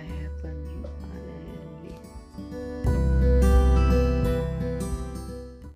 I have a new